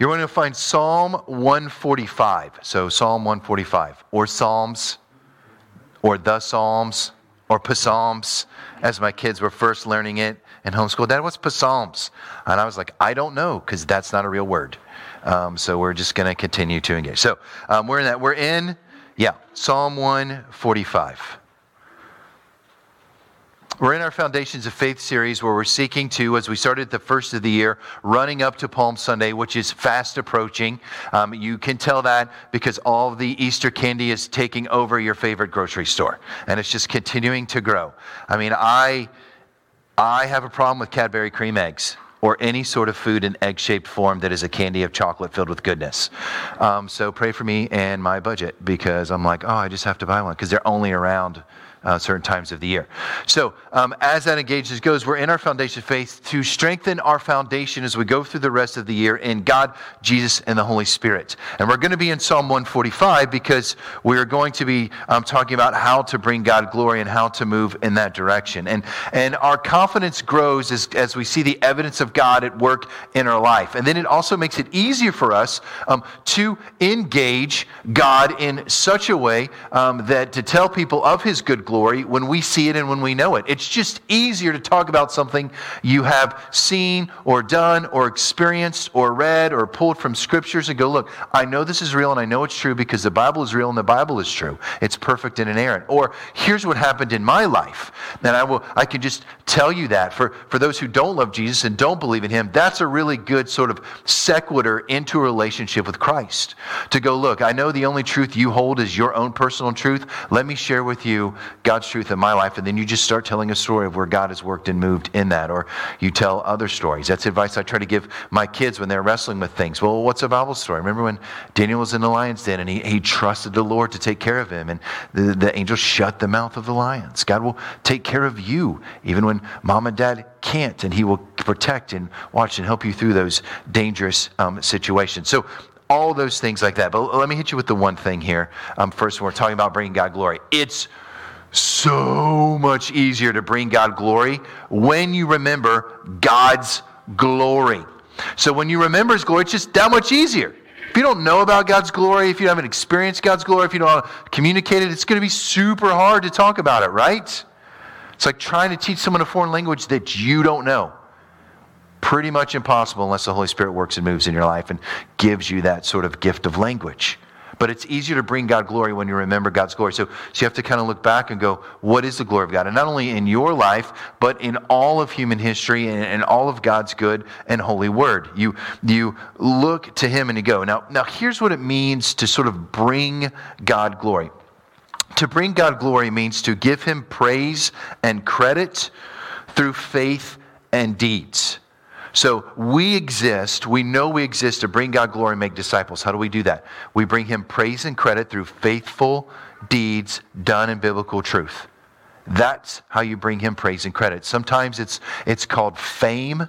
You're going to find Psalm 145. So, Psalm 145, or Psalms, or the Psalms, or Psalms, as my kids were first learning it in homeschool. Dad, what's Psalms? And I was like, I don't know, because that's not a real word. Um, so, we're just going to continue to engage. So, um, we're in that. We're in, yeah, Psalm 145. We're in our Foundations of Faith series where we're seeking to, as we started the first of the year, running up to Palm Sunday, which is fast approaching. Um, you can tell that because all the Easter candy is taking over your favorite grocery store, and it's just continuing to grow. I mean, I, I have a problem with Cadbury cream eggs or any sort of food in egg shaped form that is a candy of chocolate filled with goodness. Um, so pray for me and my budget because I'm like, oh, I just have to buy one because they're only around uh, certain times of the year. So, um, as that engages goes, we're in our foundation faith to strengthen our foundation as we go through the rest of the year in God, Jesus, and the Holy Spirit. And we're going to be in Psalm 145 because we're going to be um, talking about how to bring God glory and how to move in that direction. And, and our confidence grows as, as we see the evidence of God at work in our life. And then it also makes it easier for us um, to engage God in such a way um, that to tell people of His good glory when we see it and when we know it. It's just easier to talk about something you have seen or done or experienced or read or pulled from scriptures and go, look, I know this is real and I know it's true because the Bible is real and the Bible is true. It's perfect and inerrant. Or here's what happened in my life. Then I will I can just tell you that. For for those who don't love Jesus and don't believe in him, that's a really good sort of sequitur into a relationship with Christ. To go, look, I know the only truth you hold is your own personal truth. Let me share with you God's truth in my life. And then you just start telling a story of where God has worked and moved in that. Or you tell other stories. That's advice I try to give my kids when they're wrestling with things. Well, what's a Bible story? Remember when Daniel was in the lion's den and he, he trusted the Lord to take care of him, and the, the angel shut the mouth of the lions. God will take care of you, even when mom and dad can't, and he will protect and watch and help you through those dangerous um, situations. So, all those things like that. But let me hit you with the one thing here. Um, first, when we're talking about bringing God glory, it's so much easier to bring God glory when you remember God's glory. So when you remember His glory, it's just that much easier. If you don't know about God's glory, if you haven't experienced God's glory, if you don't communicate it, it's going to be super hard to talk about it, right? It's like trying to teach someone a foreign language that you don't know. Pretty much impossible unless the Holy Spirit works and moves in your life and gives you that sort of gift of language. But it's easier to bring God glory when you remember God's glory. So, so you have to kind of look back and go, what is the glory of God? And not only in your life, but in all of human history and, and all of God's good and holy word. You, you look to Him and you go. Now, now, here's what it means to sort of bring God glory. To bring God glory means to give Him praise and credit through faith and deeds. So we exist, we know we exist to bring God glory and make disciples. How do we do that? We bring Him praise and credit through faithful deeds done in biblical truth. That's how you bring Him praise and credit. Sometimes it's, it's called fame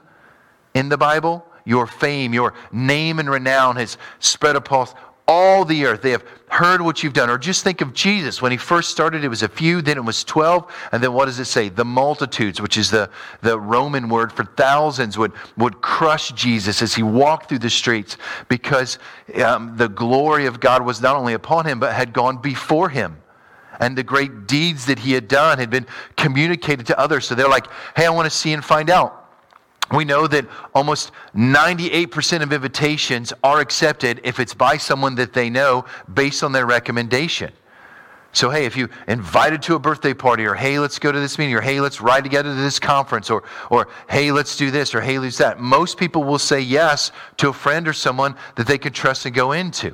in the Bible. Your fame, your name and renown has spread across all the earth. They have heard what you've done. Or just think of Jesus. When he first started, it was a few, then it was 12. And then what does it say? The multitudes, which is the, the Roman word for thousands, would, would crush Jesus as he walked through the streets because um, the glory of God was not only upon him, but had gone before him. And the great deeds that he had done had been communicated to others. So they're like, hey, I want to see and find out we know that almost 98% of invitations are accepted if it's by someone that they know based on their recommendation. So, hey, if you invited to a birthday party, or hey, let's go to this meeting, or hey, let's ride together to this conference, or, or hey, let's do this, or hey, let's that, most people will say yes to a friend or someone that they can trust and go into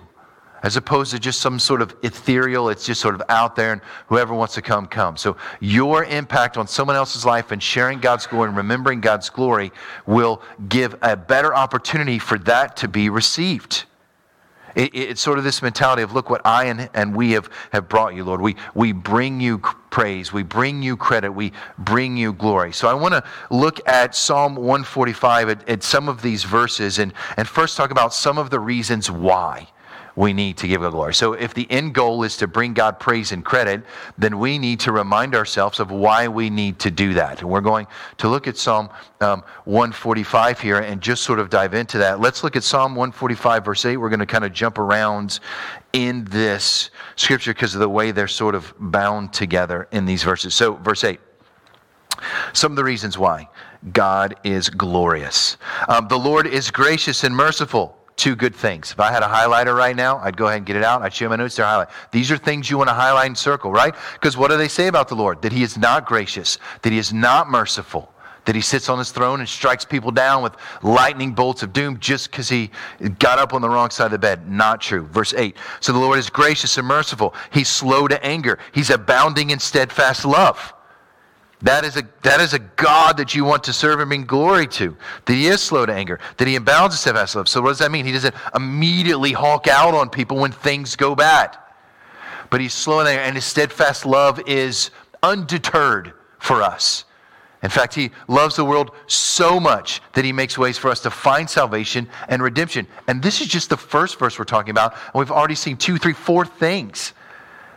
as opposed to just some sort of ethereal, it's just sort of out there and whoever wants to come, come. So your impact on someone else's life and sharing God's glory and remembering God's glory will give a better opportunity for that to be received. It, it's sort of this mentality of look what I and, and we have, have brought you, Lord. We, we bring you praise, we bring you credit, we bring you glory. So I want to look at Psalm 145 at, at some of these verses and, and first talk about some of the reasons why we need to give God glory. So if the end goal is to bring God praise and credit, then we need to remind ourselves of why we need to do that. And we're going to look at Psalm um, 145 here and just sort of dive into that. Let's look at Psalm 145, verse 8. We're going to kind of jump around in this scripture because of the way they're sort of bound together in these verses. So, verse 8. Some of the reasons why God is glorious. Um, the Lord is gracious and merciful two good things. If I had a highlighter right now, I'd go ahead and get it out. I'd show my notes there, highlight. These are things you want to highlight and circle, right? Because what do they say about the Lord? That he is not gracious, that he is not merciful, that he sits on his throne and strikes people down with lightning bolts of doom just because he got up on the wrong side of the bed. Not true. Verse 8. So the Lord is gracious and merciful. He's slow to anger. He's abounding in steadfast love. That is, a, that is a God that you want to serve and bring glory to. That he is slow to anger. That he abounds in steadfast love. So what does that mean? He doesn't immediately hawk out on people when things go bad. But he's slow in anger, and his steadfast love is undeterred for us. In fact, he loves the world so much that he makes ways for us to find salvation and redemption. And this is just the first verse we're talking about. And we've already seen two, three, four things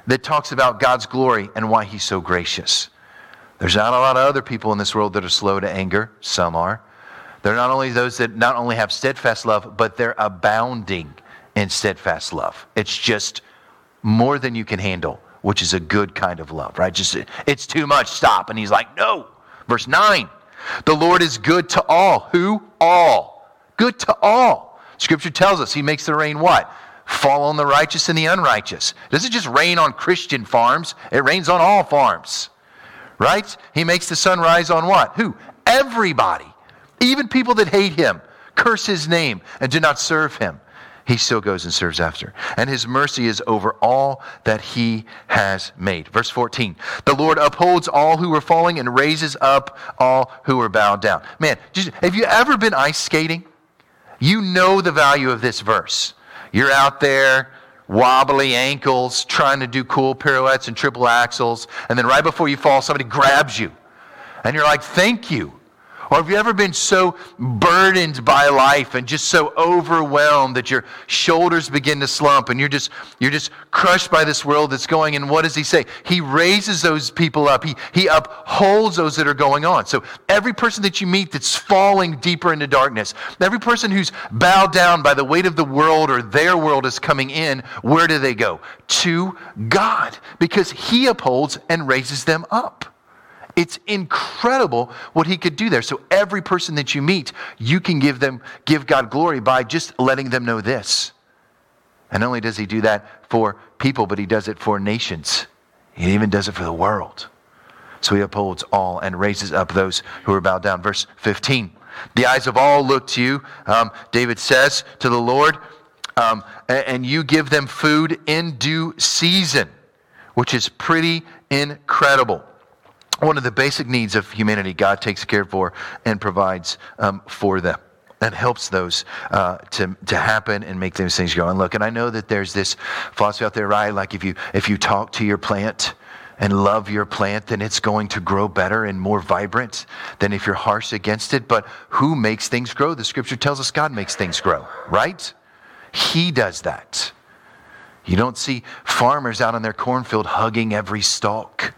that talks about God's glory and why he's so gracious. There's not a lot of other people in this world that are slow to anger. Some are. They're not only those that not only have steadfast love, but they're abounding in steadfast love. It's just more than you can handle, which is a good kind of love, right? Just it's too much. Stop. And he's like, no. Verse 9. The Lord is good to all. Who? All. Good to all. Scripture tells us he makes the rain what? Fall on the righteous and the unrighteous. It doesn't just rain on Christian farms, it rains on all farms right? He makes the sun rise on what? Who? Everybody. Even people that hate him, curse his name, and do not serve him. He still goes and serves after. And his mercy is over all that he has made. Verse 14 The Lord upholds all who are falling and raises up all who are bowed down. Man, have you ever been ice skating? You know the value of this verse. You're out there, wobbly ankles, trying to do cool pirouettes and triple axels, and then right before you fall, somebody grabs you. And you're like, thank you. Or have you ever been so burdened by life and just so overwhelmed that your shoulders begin to slump and you're just you're just crushed by this world that's going and what does he say? He raises those people up. He he upholds those that are going on. So every person that you meet that's falling deeper into darkness, every person who's bowed down by the weight of the world or their world is coming in, where do they go? To God because he upholds and raises them up. It's incredible what he could do there. So every person that you meet, you can give them give God glory by just letting them know this. And not only does he do that for people, but he does it for nations. He even does it for the world. So he upholds all and raises up those who are bowed down. Verse 15. The eyes of all look to you, um, David says to the Lord, um, and you give them food in due season, which is pretty incredible one of the basic needs of humanity, God takes care for and provides um, for them and helps those uh, to, to happen and make those things go. And look, and I know that there's this philosophy out there, right? Like if you if you talk to your plant and love your plant, then it's going to grow better and more vibrant than if you're harsh against it. But who makes things grow? The scripture tells us God makes things grow, right? He does that. You don't see farmers out on their cornfield hugging every stalk.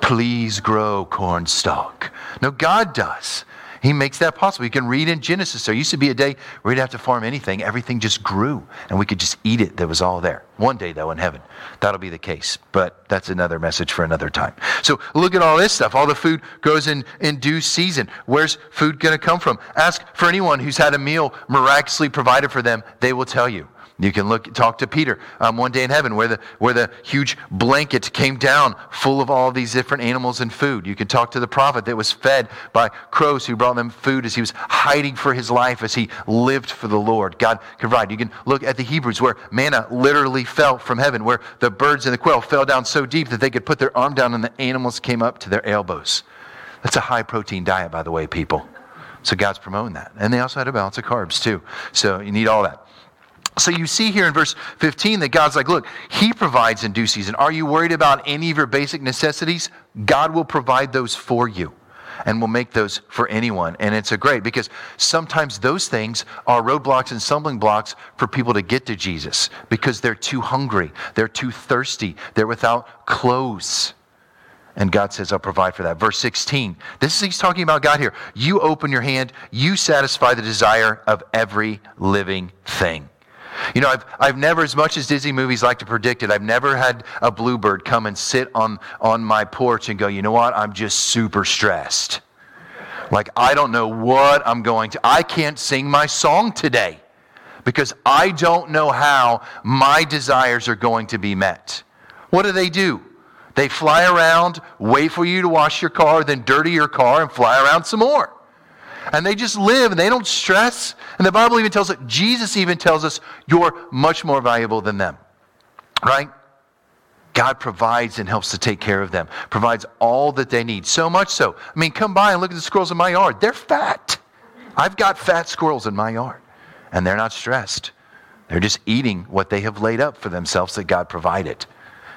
Please grow cornstalk. No, God does. He makes that possible. You can read in Genesis. There used to be a day where you didn't have to farm anything. Everything just grew, and we could just eat it that was all there. One day, though, in heaven, that'll be the case. But that's another message for another time. So look at all this stuff. All the food grows in, in due season. Where's food going to come from? Ask for anyone who's had a meal miraculously provided for them. They will tell you. You can look, talk to Peter um, one day in heaven where the, where the huge blanket came down full of all these different animals and food. You can talk to the prophet that was fed by crows who brought them food as he was hiding for his life as he lived for the Lord. God can provide. You can look at the Hebrews where manna literally fell from heaven, where the birds and the quail fell down so deep that they could put their arm down and the animals came up to their elbows. That's a high protein diet, by the way, people. So God's promoting that. And they also had a balance of carbs, too. So you need all that. So you see here in verse 15 that God's like, look, He provides in due season. Are you worried about any of your basic necessities? God will provide those for you. and will make those for anyone. And it's a great because sometimes those things are roadblocks and stumbling blocks for people to get to Jesus because they're too hungry, they're too thirsty, they're without clothes. And God says, I'll provide for that. Verse 16. This is he's talking about God here. You open your hand, you satisfy the desire of every living thing. You know, I've, I've never, as much as Disney movies like to predict it, I've never had a bluebird come and sit on, on my porch and go, you know what, I'm just super stressed. Like, I don't know what I'm going to, I can't sing my song today because I don't know how my desires are going to be met. What do they do? They fly around, wait for you to wash your car, then dirty your car, and fly around some more and they just live and they don't stress. And the Bible even tells us, Jesus even tells us, you're much more valuable than them. Right? God provides and helps to take care of them, provides all that they need. So much so. I mean, come by and look at the squirrels in my yard. They're fat. I've got fat squirrels in my yard, and they're not stressed. They're just eating what they have laid up for themselves that God provided.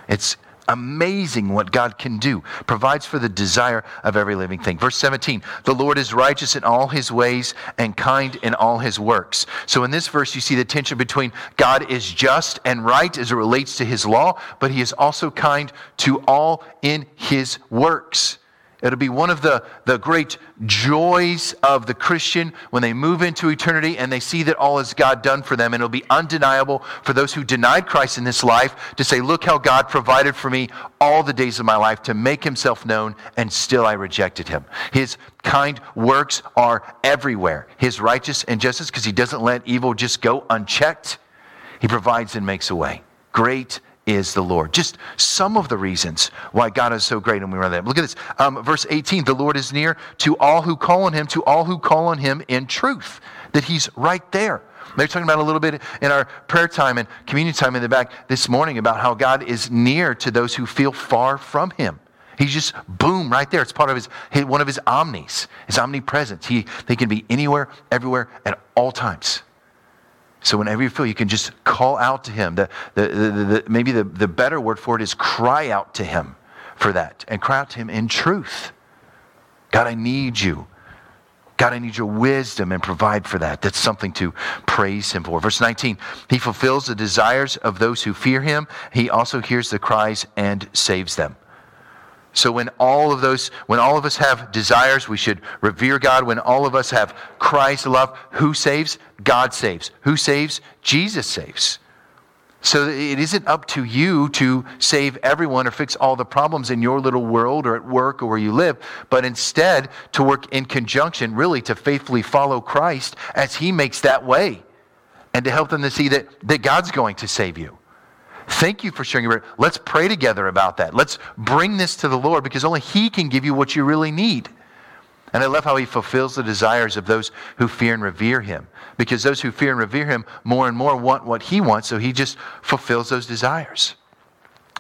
It's amazing what God can do, provides for the desire of every living thing. Verse 17, the Lord is righteous in all his ways and kind in all his works. So in this verse, you see the tension between God is just and right as it relates to his law, but he is also kind to all in his works. It'll be one of the, the great joys of the Christian when they move into eternity and they see that all is God done for them. And it'll be undeniable for those who denied Christ in this life to say, Look how God provided for me all the days of my life to make himself known, and still I rejected him. His kind works are everywhere. His righteous and justice, because he doesn't let evil just go unchecked, he provides and makes a way. Great is the Lord. Just some of the reasons why God is so great, and we run that. Look at this. Um, verse 18 The Lord is near to all who call on him, to all who call on him in truth, that he's right there. They're talking about a little bit in our prayer time and communion time in the back this morning about how God is near to those who feel far from him. He's just boom right there. It's part of his one of his omnis, his omnipresence. He they can be anywhere, everywhere, at all times. So whenever you feel, you can just call out to him. The, the, the, maybe the, the better word for it is cry out to him for that and cry out to him in truth. God, I need you. God, I need your wisdom and provide for that. That's something to praise him for. Verse 19, he fulfills the desires of those who fear him. He also hears the cries and saves them. So when all of those, when all of us have desires, we should revere God. When all of us have Christ love, who saves? God saves. Who saves? Jesus saves. So it isn't up to you to save everyone or fix all the problems in your little world or at work or where you live, but instead to work in conjunction, really to faithfully follow Christ as he makes that way and to help them to see that, that God's going to save you. Thank you for sharing your prayer. Let's pray together about that. Let's bring this to the Lord because only He can give you what you really need. And I love how He fulfills the desires of those who fear and revere Him. Because those who fear and revere Him more and more want what He wants, so He just fulfills those desires.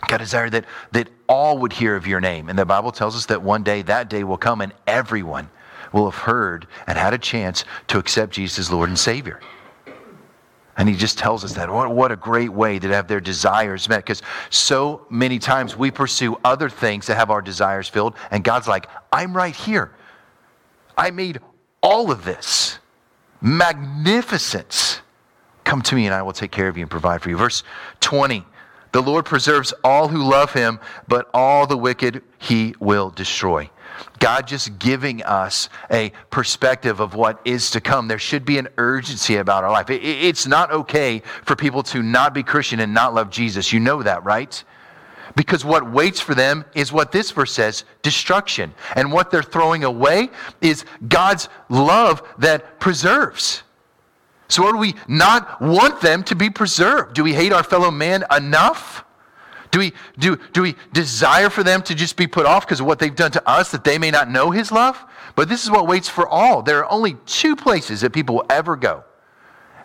God desire that, that all would hear of your name. And the Bible tells us that one day, that day will come, and everyone will have heard and had a chance to accept Jesus as Lord and Savior. And he just tells us that. What, what a great way to have their desires met. Because so many times we pursue other things to have our desires filled, and God's like, I'm right here. I made all of this. Magnificence. Come to me, and I will take care of you and provide for you. Verse 20 The Lord preserves all who love him, but all the wicked he will destroy. God just giving us a perspective of what is to come. There should be an urgency about our life. It's not okay for people to not be Christian and not love Jesus. You know that, right? Because what waits for them is what this verse says destruction. And what they're throwing away is God's love that preserves. So, do we not want them to be preserved? Do we hate our fellow man enough? Do we, do, do we desire for them to just be put off because of what they've done to us that they may not know his love? But this is what waits for all. There are only two places that people will ever go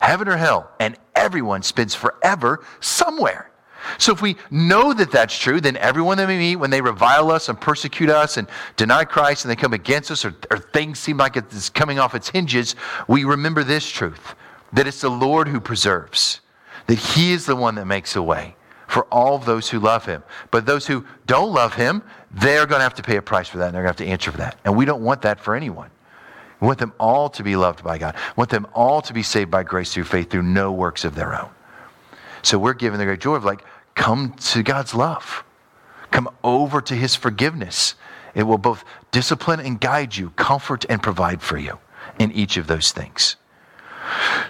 heaven or hell, and everyone spends forever somewhere. So if we know that that's true, then everyone that we meet, when they revile us and persecute us and deny Christ and they come against us or, or things seem like it's coming off its hinges, we remember this truth that it's the Lord who preserves, that He is the one that makes a way for all those who love him. But those who don't love him, they're going to have to pay a price for that and they're going to have to answer for that. And we don't want that for anyone. We want them all to be loved by God. We want them all to be saved by grace through faith through no works of their own. So we're given the great joy of like, come to God's love. Come over to his forgiveness. It will both discipline and guide you, comfort and provide for you in each of those things.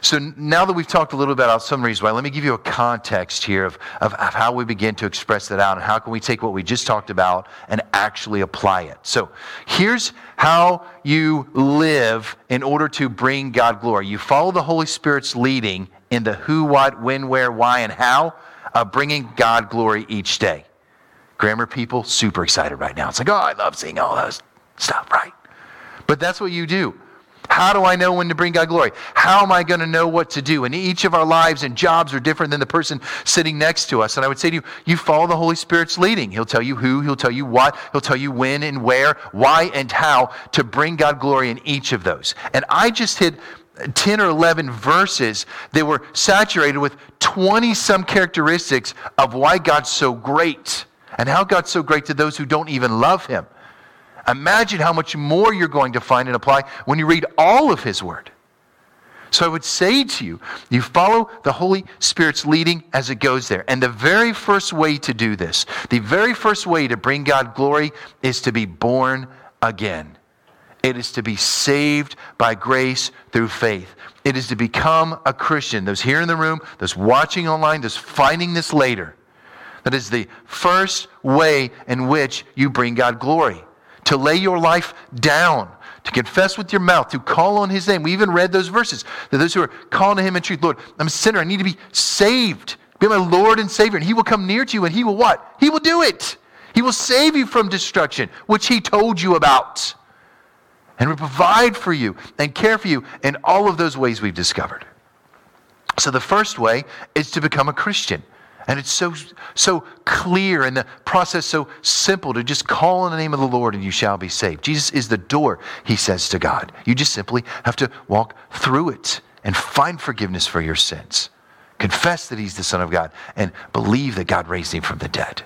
So now that we've talked a little bit about some reasons why, let me give you a context here of, of, of, how we begin to express that out and how can we take what we just talked about and actually apply it. So here's how you live in order to bring God glory. You follow the Holy Spirit's leading in the who, what, when, where, why, and how of bringing God glory each day. Grammar people, super excited right now. It's like, oh, I love seeing all those stuff, right? But that's what you do. How do I know when to bring God glory? How am I going to know what to do? And each of our lives and jobs are different than the person sitting next to us. And I would say to you, you follow the Holy Spirit's leading. He'll tell you who, he'll tell you what, he'll tell you when and where, why and how to bring God glory in each of those. And I just hit 10 or 11 verses that were saturated with 20 some characteristics of why God's so great and how God's so great to those who don't even love him. Imagine how much more you're going to find and apply when you read all of His Word. So I would say to you, you follow the Holy Spirit's leading as it goes there. And the very first way to do this, the very first way to bring God glory is to be born again. It is to be saved by grace through faith. It is to become a Christian. Those here in the room, those watching online, those finding this later. That is the first way in which you bring God glory to lay your life down, to confess with your mouth, to call on his name. We even read those verses that those who are calling to him in truth, Lord, I'm a sinner. I need to be saved. Be my Lord and Savior. And he will come near to you and he will what? He will do it. He will save you from destruction, which he told you about. And will provide for you and care for you in all of those ways we've discovered. So the first way is to become a Christian. And it's so, so clear and the process so simple to just call on the name of the Lord and you shall be saved. Jesus is the door, he says to God. You just simply have to walk through it and find forgiveness for your sins. Confess that he's the Son of God and believe that God raised him from the dead.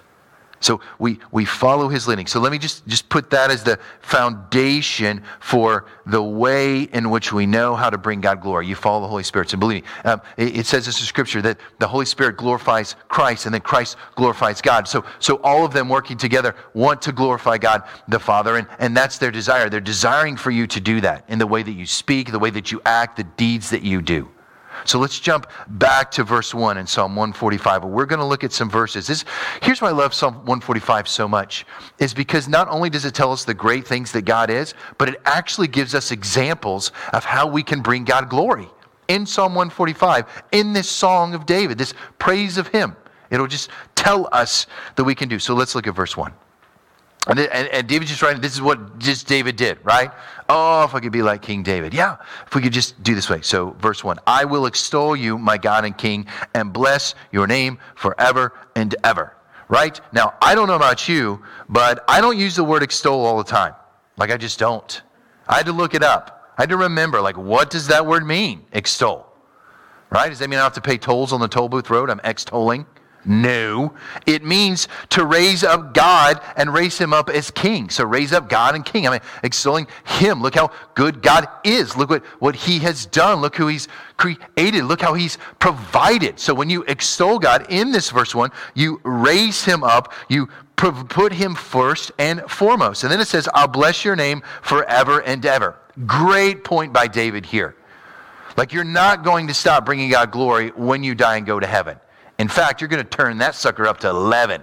So we, we follow his leading. So let me just, just put that as the foundation for the way in which we know how to bring God glory. You follow the Holy Spirit. So believe me, um, it, it, says this in Scripture that the Holy Spirit glorifies Christ and then Christ glorifies God. So, so all of them working together want to glorify God the Father, and, and that's their desire. They're desiring for you to do that in the way that you speak, the way that you act, the deeds that you do. So let's jump back to verse 1 in Psalm 145. We're going to look at some verses. This, here's why I love Psalm 145 so much, is because not only does it tell us the great things that God is, but it actually gives us examples of how we can bring God glory. In Psalm 145, in this song of David, this praise of Him, it'll just tell us that we can do. So let's look at verse 1. And, and, and David just writing, this is what just David did, right? Oh, if I could be like King David. Yeah, if we could just do this way. So, verse 1 I will extol you, my God and King, and bless your name forever and ever. Right? Now, I don't know about you, but I don't use the word extol all the time. Like, I just don't. I had to look it up. I had to remember, like, what does that word mean, extol? Right? Does that mean I have to pay tolls on the toll booth road? I'm extolling. No. It means to raise up God and raise him up as king. So raise up God and king. I mean, extolling him. Look how good God is. Look what, what he has done. Look who he's created. Look how he's provided. So when you extol God in this verse one, you raise him up. You put him first and foremost. And then it says, I'll bless your name forever and ever. Great point by David here. Like you're not going to stop bringing God glory when you die and go to heaven. In fact, you're going to turn that sucker up to 11.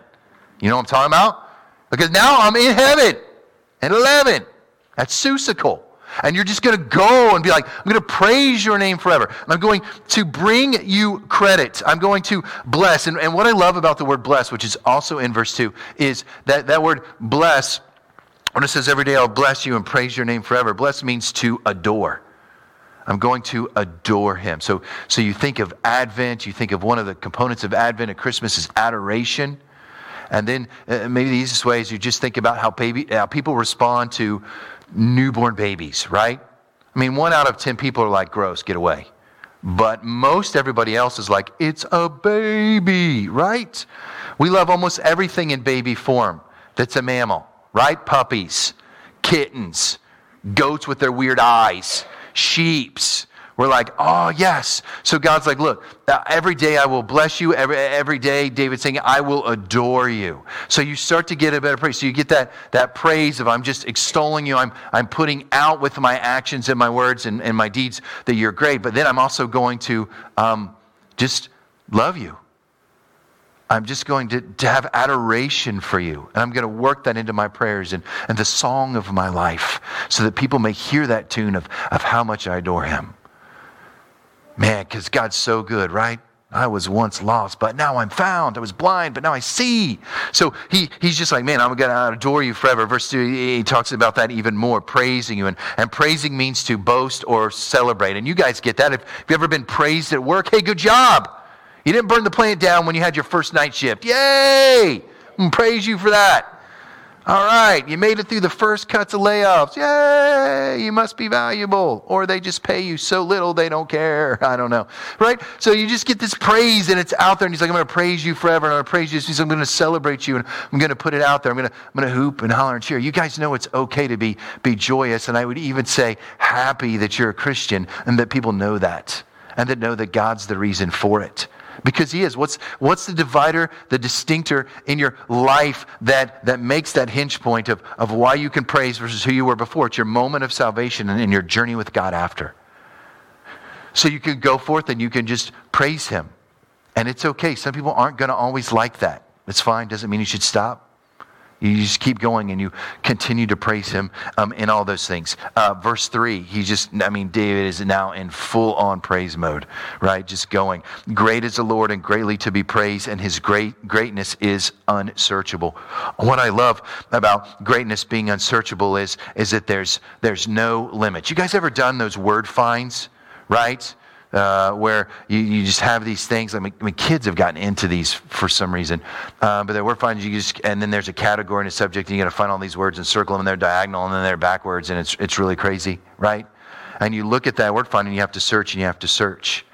You know what I'm talking about? Because now I'm in heaven at 11. That's Susical. And you're just going to go and be like, I'm going to praise your name forever. I'm going to bring you credit. I'm going to bless. And, and what I love about the word bless, which is also in verse 2, is that that word bless, when it says every day I'll bless you and praise your name forever, bless means to adore. I'm going to adore him. So, so you think of Advent, you think of one of the components of Advent at Christmas is adoration. And then uh, maybe the easiest way is you just think about how, baby, how people respond to newborn babies, right? I mean, one out of 10 people are like, gross, get away. But most everybody else is like, it's a baby, right? We love almost everything in baby form that's a mammal, right? Puppies, kittens, goats with their weird eyes, sheeps, we're like, oh, yes. So God's like, look, uh, every day I will bless you. Every, every day, David's saying, I will adore you. So you start to get a better praise. So you get that, that praise of I'm just extolling you. I'm, I'm putting out with my actions and my words and, and my deeds that you're great. But then I'm also going to um, just love you. I'm just going to, to have adoration for you. And I'm going to work that into my prayers and, and the song of my life so that people may hear that tune of, of how much I adore him. Man, because God's so good, right? I was once lost, but now I'm found. I was blind, but now I see. So he, he's just like, man, I'm going to adore you forever. Verse 2, he talks about that even more, praising you. And, and praising means to boast or celebrate. And you guys get that. If, you've ever been praised at work, hey, good job. You didn't burn the plant down when you had your first night shift. Yay! Praise you for that. All right, you made it through the first cuts of layoffs. Yay, you must be valuable. Or they just pay you so little they don't care. I don't know. Right? So you just get this praise and it's out there, and he's like, I'm going to praise you forever, and I'm to praise you. So I'm going to celebrate you, and I'm going to put it out there. I'm going to, I'm to hoop and holler and cheer. You guys know it's okay to be, be joyous, and I would even say happy that you're a Christian and that people know that, and that know that God's the reason for it because he is. What's, what's the divider, the distinctor in your life that, that makes that hinge point of, of why you can praise versus who you were before? It's your moment of salvation and in your journey with God after. So you can go forth and you can just praise him. And it's okay. Some people aren't going to always like that. It's fine. Doesn't mean you should stop. You just keep going and you continue to praise him um, in all those things. Uh, verse 3, he just, I mean, David is now in full on praise mode, right? Just going. Great is the Lord and greatly to be praised, and his great greatness is unsearchable. What I love about greatness being unsearchable is, is that there's, there's no limit. You guys ever done those word finds, right? Uh, where you, you just have these things. I mean, I mean, kids have gotten into these for some reason, uh, but we're finding you just, and then there's a category and a subject, and you got to find all these words and circle them, and they're diagonal, and then they're backwards, and it's, it's really crazy, right? And you look at that word find, and you have to search, and you have to search.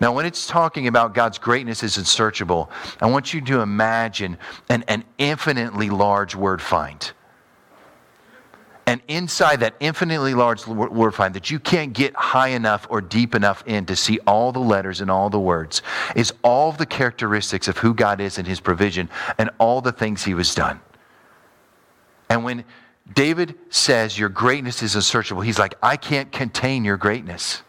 Now, when it's talking about God's greatness is unsearchable, I want you to imagine an, an infinitely large word find. And inside that infinitely large word find that you can't get high enough or deep enough in to see all the letters and all the words is all the characteristics of who God is and his provision and all the things he has done. And when David says your greatness is unsearchable, he's like, I can't contain your greatness.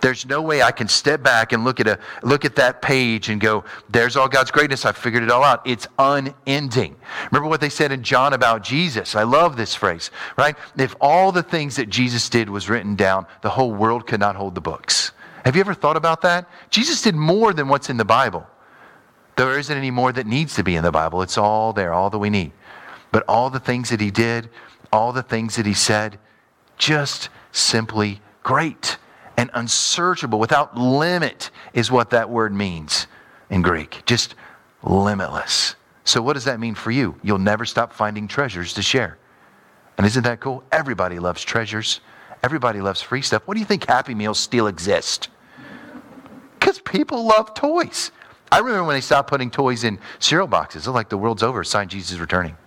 There's no way I can step back and look at a look at that page and go, there's all God's greatness. I figured it all out. It's unending. Remember what they said in John about Jesus. I love this phrase, right? If all the things that Jesus did was written down, the whole world could not hold the books. Have you ever thought about that? Jesus did more than what's in the Bible. There isn't any more that needs to be in the Bible. It's all there, all that we need. But all the things that he did, all the things that he said, just simply great and unsearchable, without limit, is what that word means in Greek. Just limitless. So, what does that mean for you? You'll never stop finding treasures to share. And isn't that cool? Everybody loves treasures. Everybody loves free stuff. What do you think Happy Meals still exist? Because people love toys. I remember when they stopped putting toys in cereal boxes. They're like the world's over, sign Jesus returning.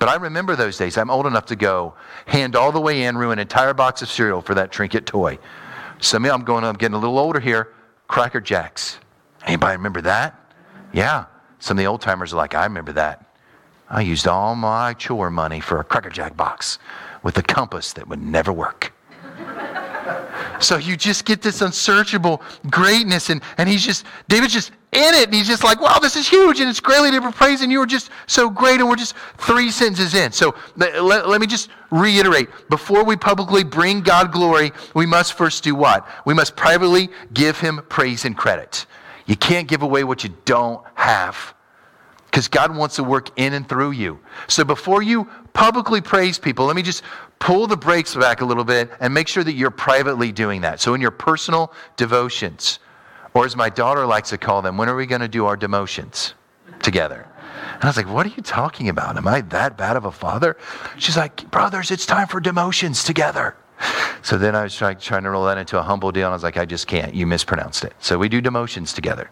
But I remember those days. I'm old enough to go hand all the way in, ruin an entire box of cereal for that trinket toy. Some of I'm going, I'm getting a little older here. Cracker Jacks. Anybody remember that? Yeah. Some of the old timers are like, I remember that. I used all my chore money for a Cracker Jack box with a compass that would never work. So you just get this unsearchable greatness, and, and he's just, David's just in it, and he's just like, wow, this is huge, and it's greatly to be praised, and you were just so great, and we're just three sentences in. So let, let me just reiterate. Before we publicly bring God glory, we must first do what? We must privately give him praise and credit. You can't give away what you don't have because God wants to work in and through you. So before you publicly praise people, let me just pull the brakes back a little bit and make sure that you're privately doing that. So in your personal devotions, or as my daughter likes to call them, when are we going to do our demotions together? And I was like, What are you talking about? Am I that bad of a father? She's like, Brothers, it's time for demotions together. So then I was trying, trying to roll that into a humble deal, and I was like, I just can't. You mispronounced it. So we do devotions together.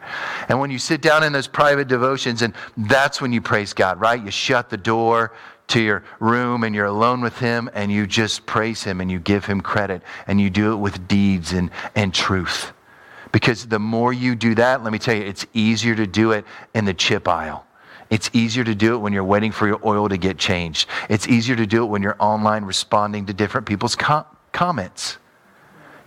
And when you sit down in those private devotions, and that's when you praise God, right? You shut the door to your room and you're alone with Him, and you just praise Him and you give Him credit, and you do it with deeds and, and truth. Because the more you do that, let me tell you, it's easier to do it in the chip aisle. It's easier to do it when you're waiting for your oil to get changed. It's easier to do it when you're online responding to different people's com- comments.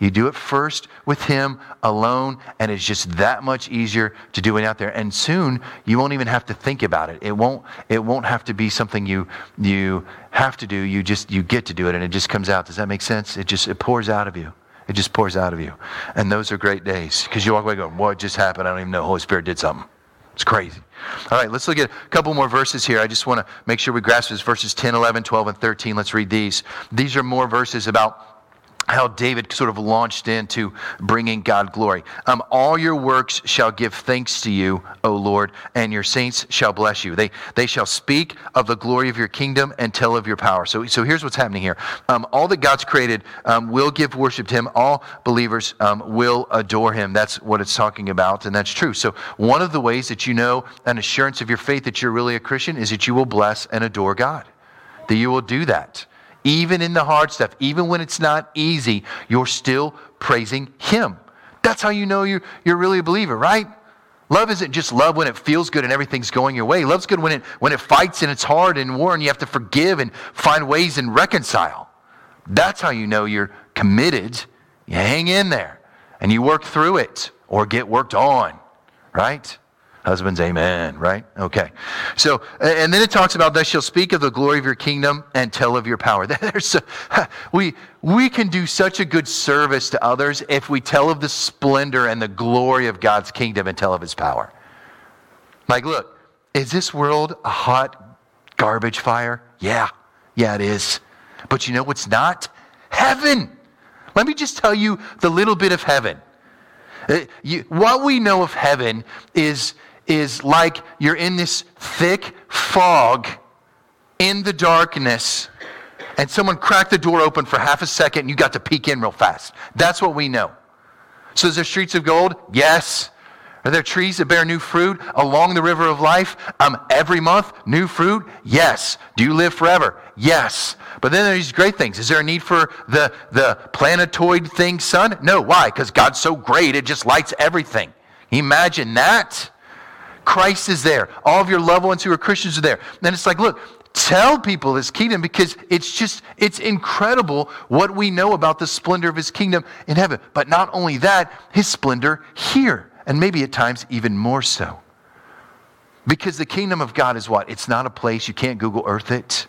You do it first with Him alone, and it's just that much easier to do it out there. And soon you won't even have to think about it. It won't. It won't have to be something you you have to do. You just you get to do it, and it just comes out. Does that make sense? It just it pours out of you. It just pours out of you, and those are great days because you walk away going, "What just happened? I don't even know. Holy Spirit did something." It's crazy. All right, let's look at a couple more verses here. I just want to make sure we grasp this verses 10, 11, 12, and 13. Let's read these. These are more verses about how David sort of launched into bringing God glory. Um, all your works shall give thanks to you, O Lord, and your saints shall bless you. They, they shall speak of the glory of your kingdom and tell of your power. So, so here's what's happening here. Um, all that God's created um, will give worship to him. All believers um, will adore him. That's what it's talking about, and that's true. So one of the ways that you know an assurance of your faith that you're really a Christian is that you will bless and adore God. That you will do that. Even in the hard stuff, even when it's not easy, you're still praising Him. That's how you know you're, you're really a believer, right? Love isn't just love when it feels good and everything's going your way. Love's good when it, when it fights and it's hard and war and you have to forgive and find ways and reconcile. That's how you know you're committed. You hang in there and you work through it or get worked on, right? Husbands, amen, right? Okay. So, and then it talks about, thus shall speak of the glory of your kingdom and tell of your power. There's a, we, we can do such a good service to others if we tell of the splendor and the glory of God's kingdom and tell of his power. Like, look, is this world a hot garbage fire? Yeah. Yeah, it is. But you know what's not? Heaven. Let me just tell you the little bit of heaven. Uh, you, what we know of heaven is is like you're in this thick fog in the darkness and someone cracked the door open for half a second and you got to peek in real fast. That's what we know. So, is there streets of gold? Yes. Are there trees that bear new fruit along the river of life? Um, every month, new fruit? Yes. Do you live forever? Yes. But then there's these great things. Is there a need for the, the planetoid thing, sun? No. Why? Because God's so great, it just lights everything. Imagine that. Christ is there. All of your loved ones who are Christians are there. Then it's like, look, tell people his kingdom because it's just, it's incredible what we know about the splendor of his kingdom in heaven. But not only that, his splendor here, and maybe at times even more so. Because the kingdom of God is what? It's not a place, you can't Google Earth it.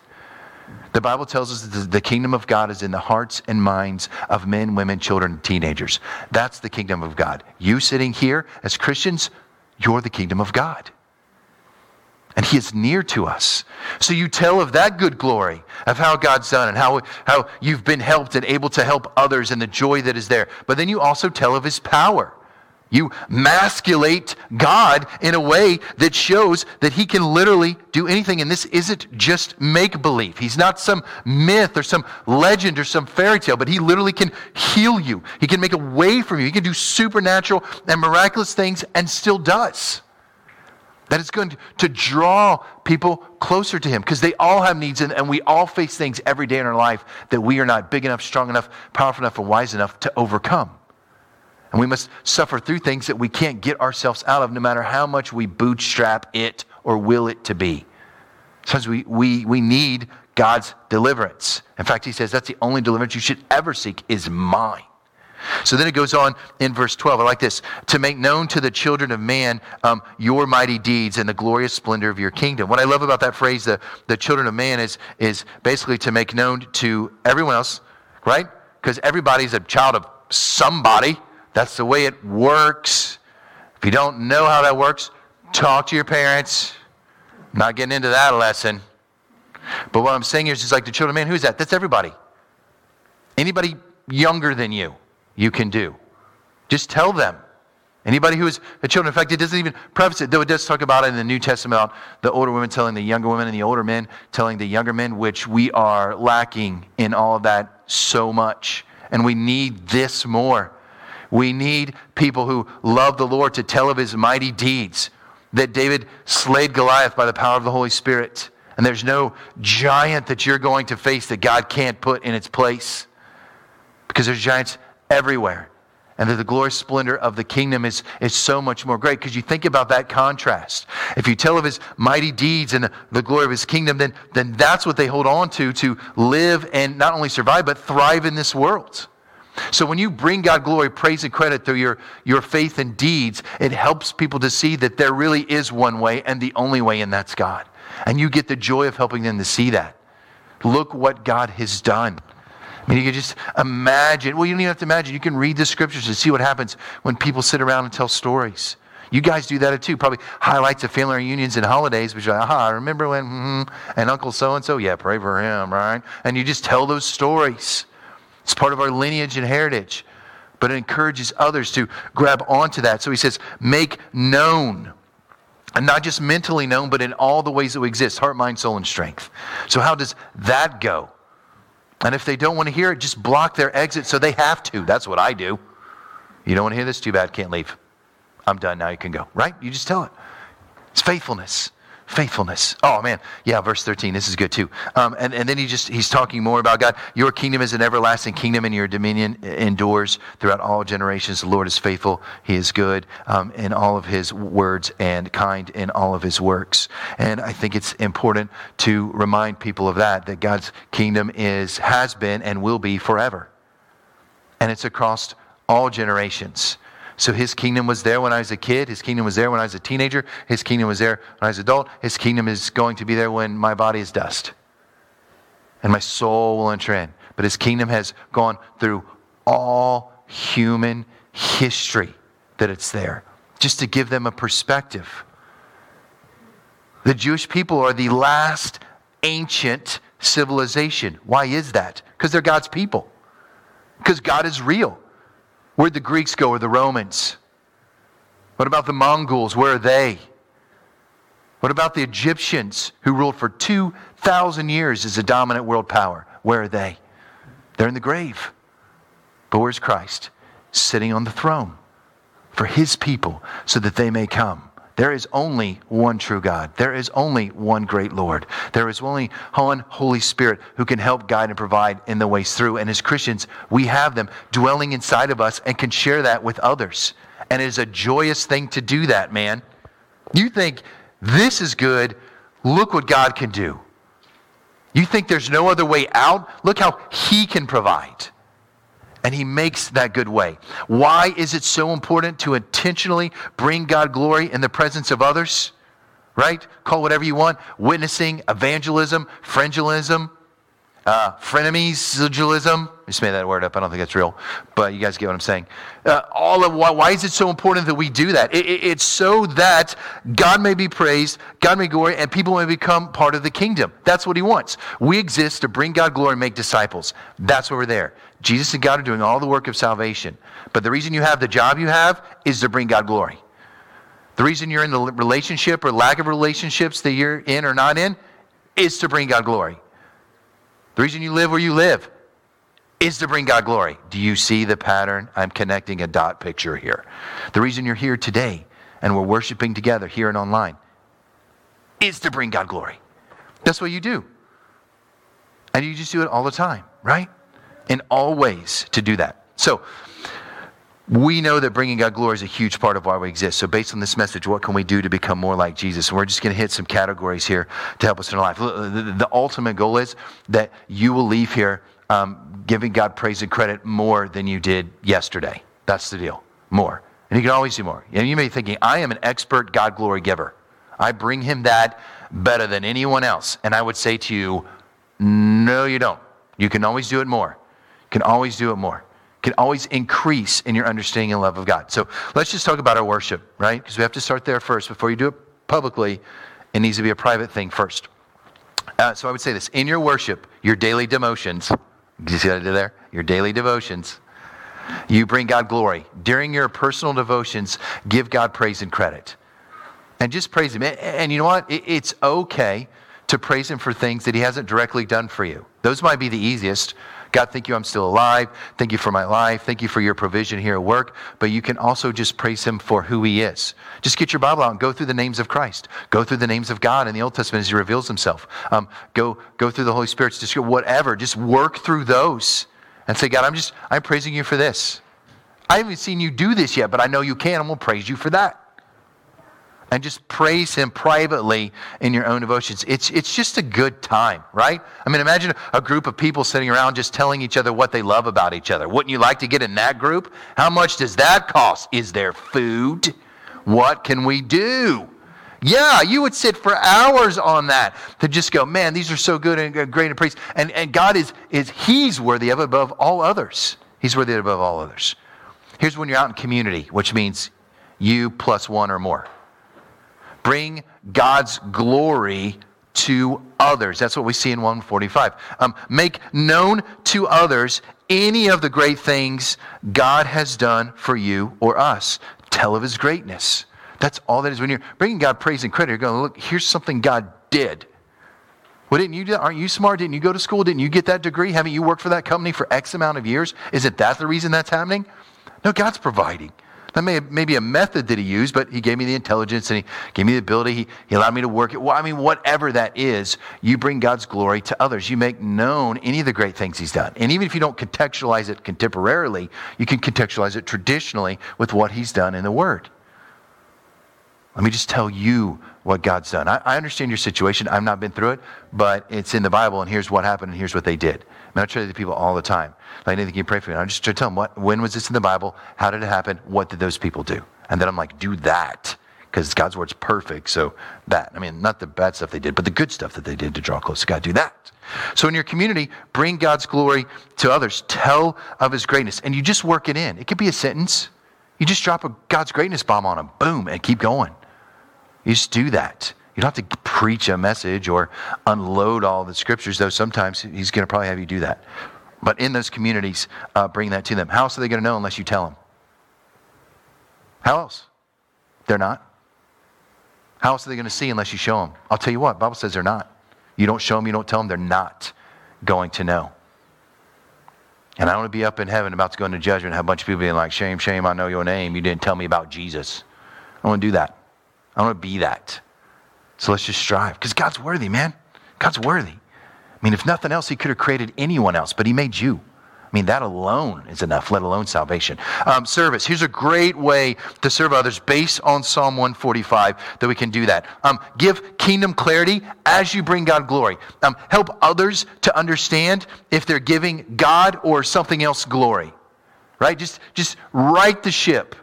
The Bible tells us that the kingdom of God is in the hearts and minds of men, women, children, and teenagers. That's the kingdom of God. You sitting here as Christians, you're the kingdom of God. And he is near to us. So you tell of that good glory, of how God's done and how, how you've been helped and able to help others and the joy that is there. But then you also tell of his power. You masculate God in a way that shows that he can literally do anything. And this isn't just make believe. He's not some myth or some legend or some fairy tale, but he literally can heal you. He can make a way from you. He can do supernatural and miraculous things and still does. That is going to, draw people closer to him because they all have needs and, and we all face things every day in our life that we are not big enough, strong enough, powerful enough, or wise enough to overcome. And we must suffer through things that we can't get ourselves out of, no matter how much we bootstrap it or will it to be. Sometimes we, we, we need God's deliverance. In fact, he says that's the only deliverance you should ever seek is mine. So then it goes on in verse 12. I like this to make known to the children of man um, your mighty deeds and the glorious splendor of your kingdom. What I love about that phrase, the, the children of man, is, is basically to make known to everyone else, right? Because everybody's a child of somebody. That's the way it works. If you don't know how that works, talk to your parents. I'm not getting into that lesson. But what I'm saying is just like the children, man, who's that? That's everybody. Anybody younger than you, you can do. Just tell them. Anybody who is a children, in fact, it doesn't even preface it, though it does talk about it in the New Testament about the older women telling the younger women and the older men telling the younger men, which we are lacking in all of that so much and we need this more. We need people who love the Lord to tell of his mighty deeds, that David slayed Goliath by the power of the Holy Spirit. And there's no giant that you're going to face that God can't put in its place because there's giants everywhere. And that the glorious splendor of the kingdom is, is so much more great. Because you think about that contrast. If you tell of his mighty deeds and the, glory of his kingdom, then, then that's what they hold on to to live and not only survive, but thrive in this world. So when you bring God glory, praise, and credit through your, your faith and deeds, it helps people to see that there really is one way and the only way, and that's God. And you get the joy of helping them to see that. Look what God has done. I mean, you can just imagine. Well, you don't even have to imagine. You can read the scriptures and see what happens when people sit around and tell stories. You guys do that too. Probably highlights of family reunions and holidays, which are, like, aha, I remember when, mm-hmm, and Uncle so and so, yeah, pray for him, right? And you just tell those stories. It's part of our lineage and heritage, but it encourages others to grab onto that. So he says, make known. And not just mentally known, but in all the ways that we exist heart, mind, soul, and strength. So, how does that go? And if they don't want to hear it, just block their exit so they have to. That's what I do. You don't want to hear this? Too bad. Can't leave. I'm done. Now you can go. Right? You just tell it. It's faithfulness faithfulness. Oh man, yeah, verse 13. This is good too. Um, and, and then he just he's talking more about God. Your kingdom is an everlasting kingdom, and your dominion endures throughout all generations. The Lord is faithful; He is good um, in all of His words and kind in all of His works. And I think it's important to remind people of that. That God's kingdom is has been and will be forever, and it's across all generations. So his kingdom was there when I was a kid. His kingdom was there when I was a teenager. His kingdom was there when I was an adult. His kingdom is going to be there when my body is dust. And my soul will enter in. But his kingdom has gone through all human history that it's there, just to give them a perspective. The Jewish people are the last ancient civilization. Why is that? Because they're God's people. Because God is real. Where'd the Greeks go or the Romans? What about the Mongols? Where are they? What about the Egyptians who ruled for 2,000 years as a dominant world power? Where are they? They're in the grave. But where's Christ? Sitting on the throne for his people so that they may come. There is only one true God. There is only one great Lord. There is only one Holy Spirit who can help guide and provide in the ways through. And as Christians, we have them dwelling inside of us and can share that with others. And it is a joyous thing to do that, man. You think this is good, look what God can do. You think there's no other way out? Look how He can provide and he makes that good way. Why is it so important to intentionally bring God glory in the presence of others? Right? Call whatever you want witnessing, evangelism, friendualism, uh, I just made that word up. I don't think that's real, but you guys get what I'm saying. Uh, all of why, why is it so important that we do that? It, it, it's so that God may be praised, God may glory, and people may become part of the kingdom. That's what He wants. We exist to bring God glory and make disciples. That's why we're there. Jesus and God are doing all the work of salvation. But the reason you have the job you have is to bring God glory. The reason you're in the relationship or lack of relationships that you're in or not in is to bring God glory. The reason you live where you live is to bring God glory. Do you see the pattern? I'm connecting a dot picture here. The reason you're here today and we're worshiping together here and online is to bring God glory. That's what you do. And you just do it all the time, right? In all ways to do that. So, we know that bringing God glory is a huge part of why we exist. So, based on this message, what can we do to become more like Jesus? And we're just going to hit some categories here to help us in our life. The, ultimate goal is that you will leave here um, giving God praise and credit more than you did yesterday. That's the deal. More. And you can always do more. And you may be thinking, I am an expert God glory giver. I bring him that better than anyone else. And I would say to you, no, you don't. You can always do it more. Can always do it more can always increase in your understanding and love of God. So let's just talk about our worship, right? Because we have to start there first. Before you do it publicly, it needs to be a private thing first. Uh, so I would say this in your worship, your daily devotions, you see what I did there? Your daily devotions, you bring God glory. During your personal devotions, give God praise and credit. And just praise Him. And you know what? It's okay to praise Him for things that He hasn't directly done for you. Those might be the easiest God, thank you I'm still alive. Thank you for my life. Thank you for your provision here at work. But you can also just praise him for who he is. Just get your Bible out and go through the names of Christ. Go through the names of God in the Old Testament as he reveals himself. Um, go, go through the Holy Spirit's description, whatever. Just work through those and say, God, I'm just, I'm praising you for this. I haven't seen you do this yet, but I know you can. I'm going to praise you for that and just praise him privately in your own devotions. It's, it's just a good time, right? I mean, imagine a group of people sitting around just telling each other what they love about each other. Wouldn't you like to get in that group? How much does that cost? Is there food? What can we do? Yeah, you would sit for hours on that to just go, man, these are so good and great and praise. And, and God is, is, He's worthy of above all others. He's worthy above all others. Here's when you're out in community, which means you plus one or more bring God's glory to others. That's what we see in 145. Um, make known to others any of the great things God has done for you or us. Tell of his greatness. That's all that is. When you're bringing God praise and credit, you're going, look, here's something God did. Well, didn't you, do? aren't you smart? Didn't you go to school? Didn't you get that degree? Haven't you worked for that company for X amount of years? Isn't that the reason that's happening? No, God's providing. That may, may be a method that he used, but he gave me the intelligence and he gave me the ability. He, he allowed me to work it. Well, I mean, whatever that is, you bring God's glory to others. You make known any of the great things he's done. And even if you don't contextualize it contemporarily, you can contextualize it traditionally with what he's done in the Word. Let me just tell you what God's done. I, I understand your situation. I've not been through it, but it's in the Bible, and here's what happened, and here's what they did. I, mean, I tell to people all the time. Like anything you pray for me. I'm just trying to tell them what, when was this in the Bible? How did it happen? What did those people do? And then I'm like, do that. Because God's word's perfect. So that. I mean, not the bad stuff they did, but the good stuff that they did to draw close to God. Do that. So in your community, bring God's glory to others. Tell of his greatness. And you just work it in. It could be a sentence. You just drop a God's greatness bomb on them. Boom. And keep going. You just do that. You don't have to preach a message or unload all the scriptures, though sometimes he's going to probably have you do that. But in those communities, uh, bring that to them. How else are they going to know unless you tell them? How else? They're not. How else are they going to see unless you show them? I'll tell you what, Bible says they're not. You don't show them, you don't tell them, they're not going to know. And I don't want to be up in heaven about to go into judgment and have a bunch of people being like, shame, shame, I know your name. You didn't tell me about Jesus. I don't want to do that. I want to be that. So let's just strive because God's worthy, man. God's worthy. I mean, if nothing else, He could have created anyone else, but He made you. I mean, that alone is enough, let alone salvation. Um, service. Here's a great way to serve others based on Psalm 145 that we can do that. Um, give kingdom clarity as you bring God glory. Um, help others to understand if they're giving God or something else glory. Right? Just, just right the ship.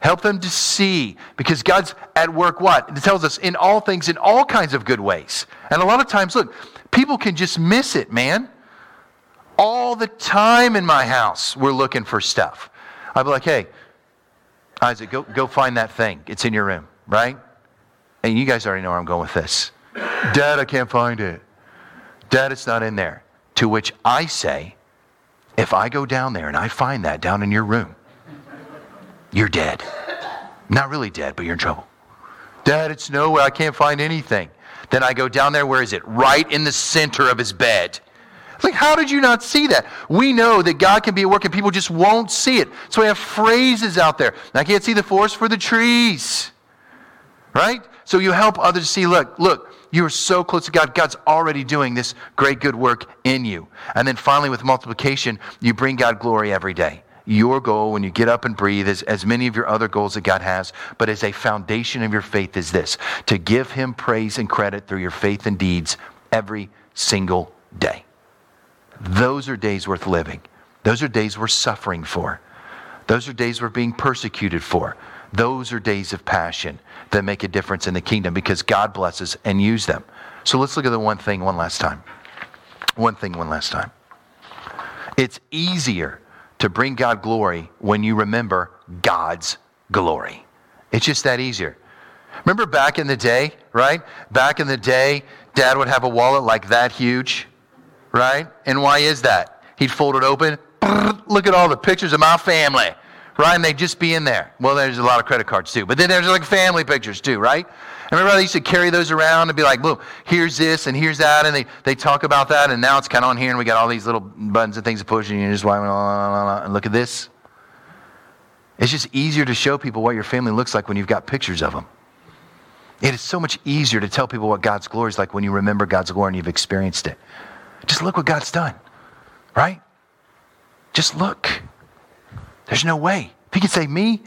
Help them to see because God's at work what? It tells us in all things, in all kinds of good ways. And a lot of times, look, people can just miss it, man. All the time in my house, we're looking for stuff. I'd be like, hey, Isaac, go, go find that thing. It's in your room, right? And you guys already know where I'm going with this. Dad, I can't find it. Dad, it's not in there. To which I say, if I go down there and I find that down in your room, you're dead. Not really dead, but you're in trouble. Dad, it's nowhere. I can't find anything. Then I go down there. Where is it? Right in the center of his bed. Like, how did you not see that? We know that God can be at work and people just won't see it. So we have phrases out there. I can't see the forest for the trees. Right? So you help others see, look, look, you are so close to God. God's already doing this great good work in you. And then finally, with multiplication, you bring God glory every day your goal when you get up and breathe, as, as many of your other goals that God has, but as a foundation of your faith is this to give Him praise and credit through your faith and deeds every single day. Those are days worth living. Those are days we're suffering for. Those are days we're being persecuted for. Those are days of passion that make a difference in the kingdom because God blesses and use them. So let's look at the one thing one last time. One thing one last time. It's easier to bring God glory when you remember God's glory. It's just that easier. Remember back in the day, right? Back in the day, dad would have a wallet like that huge, right? And why is that? He'd fold it open. Look at all the pictures of my family, right? And they'd just be in there. Well, there's a lot of credit cards too. But then there's like family pictures too, right? And remember they used to carry those around and be like, "Well, here's this and here's that. And they, they talk about that. And now it's kind of on here and we got all these little buttons and things to push and you're just and look at this. It's just easier to show people what your family looks like when you've got pictures of them. It is so much easier to tell people what God's glory is like when you remember God's glory and you've experienced it. Just look what God's done, right? Just look. There's no way. If He could say, Me,